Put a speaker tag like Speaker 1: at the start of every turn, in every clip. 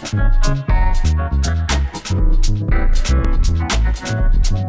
Speaker 1: Thank you.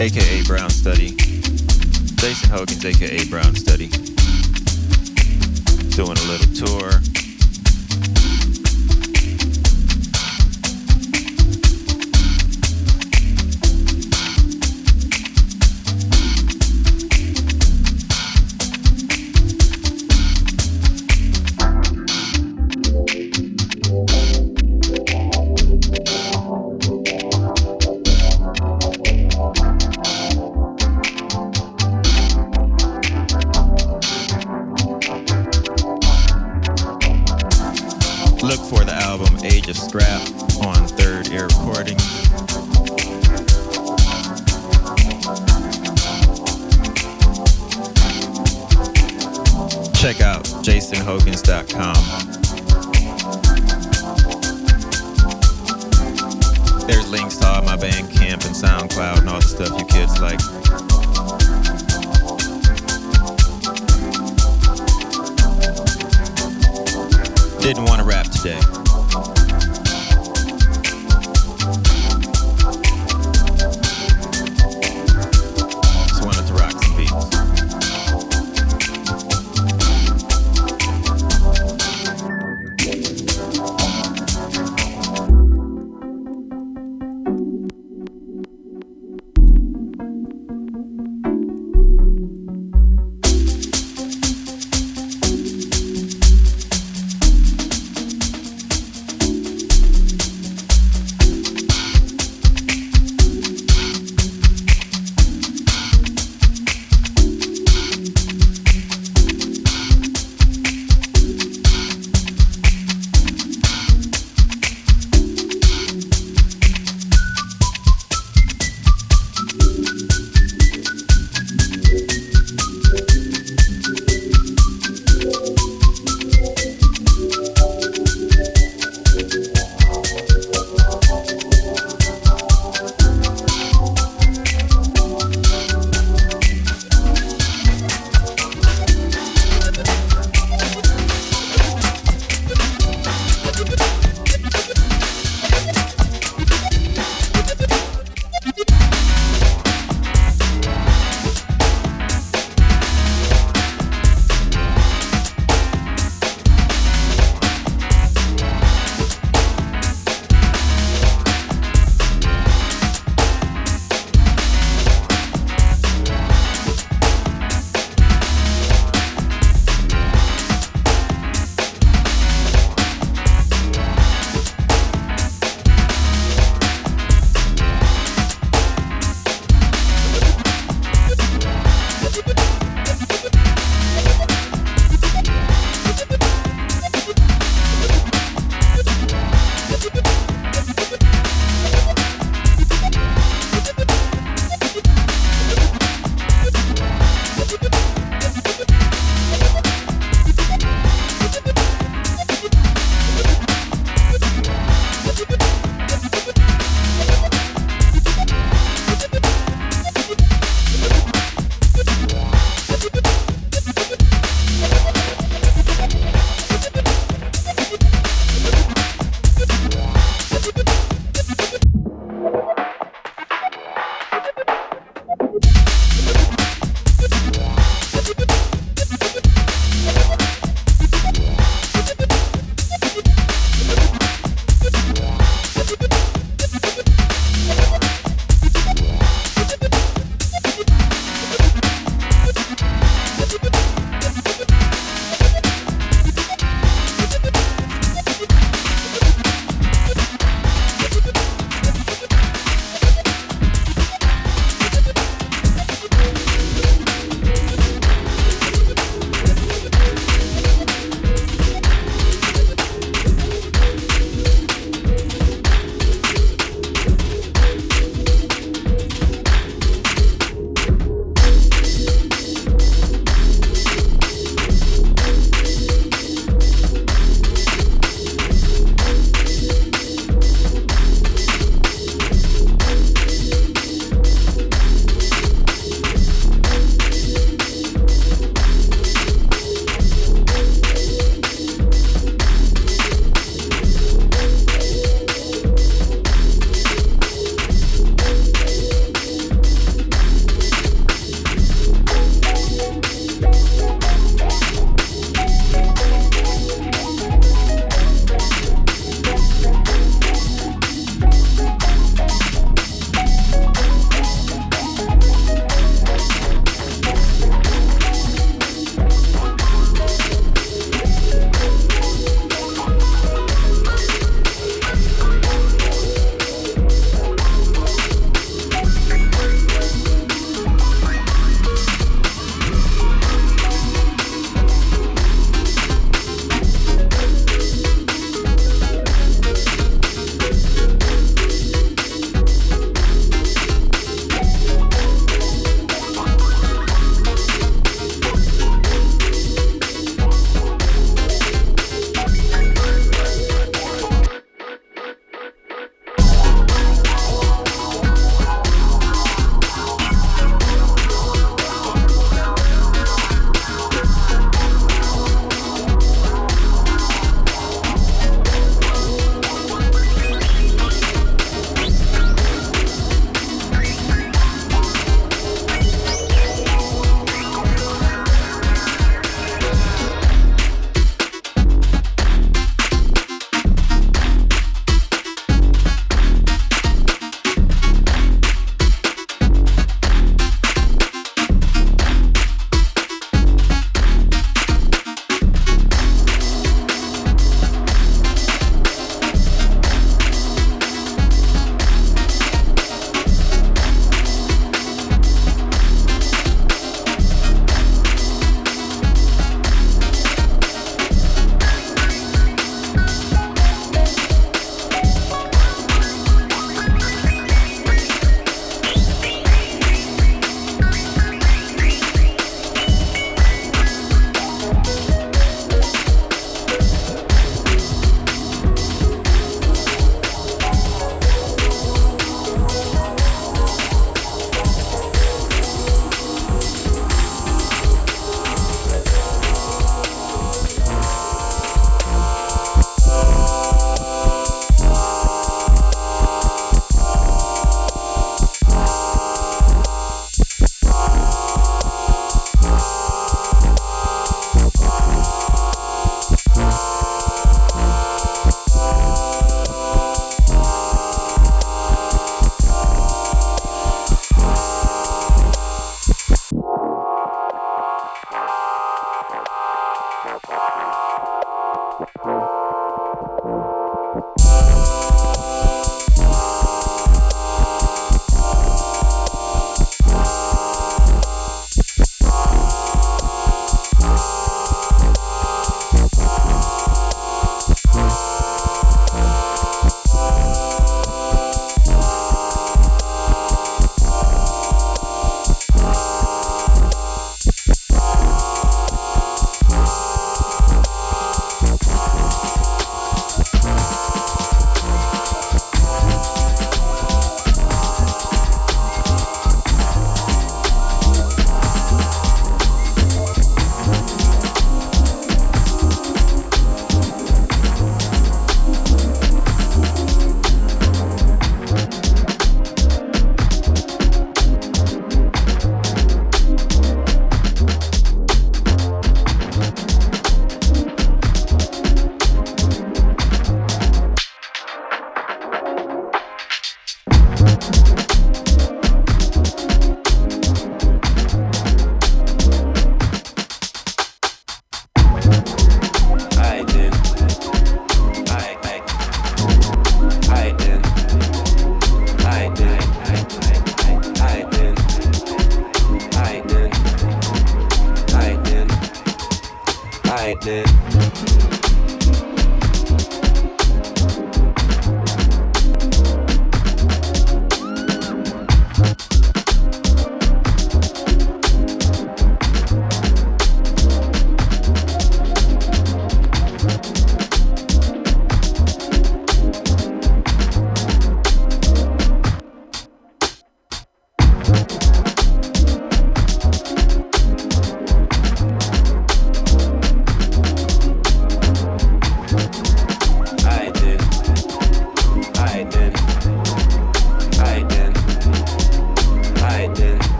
Speaker 1: aka Brown Study. Jason Hogan's aka Brown Study. Doing a little tour.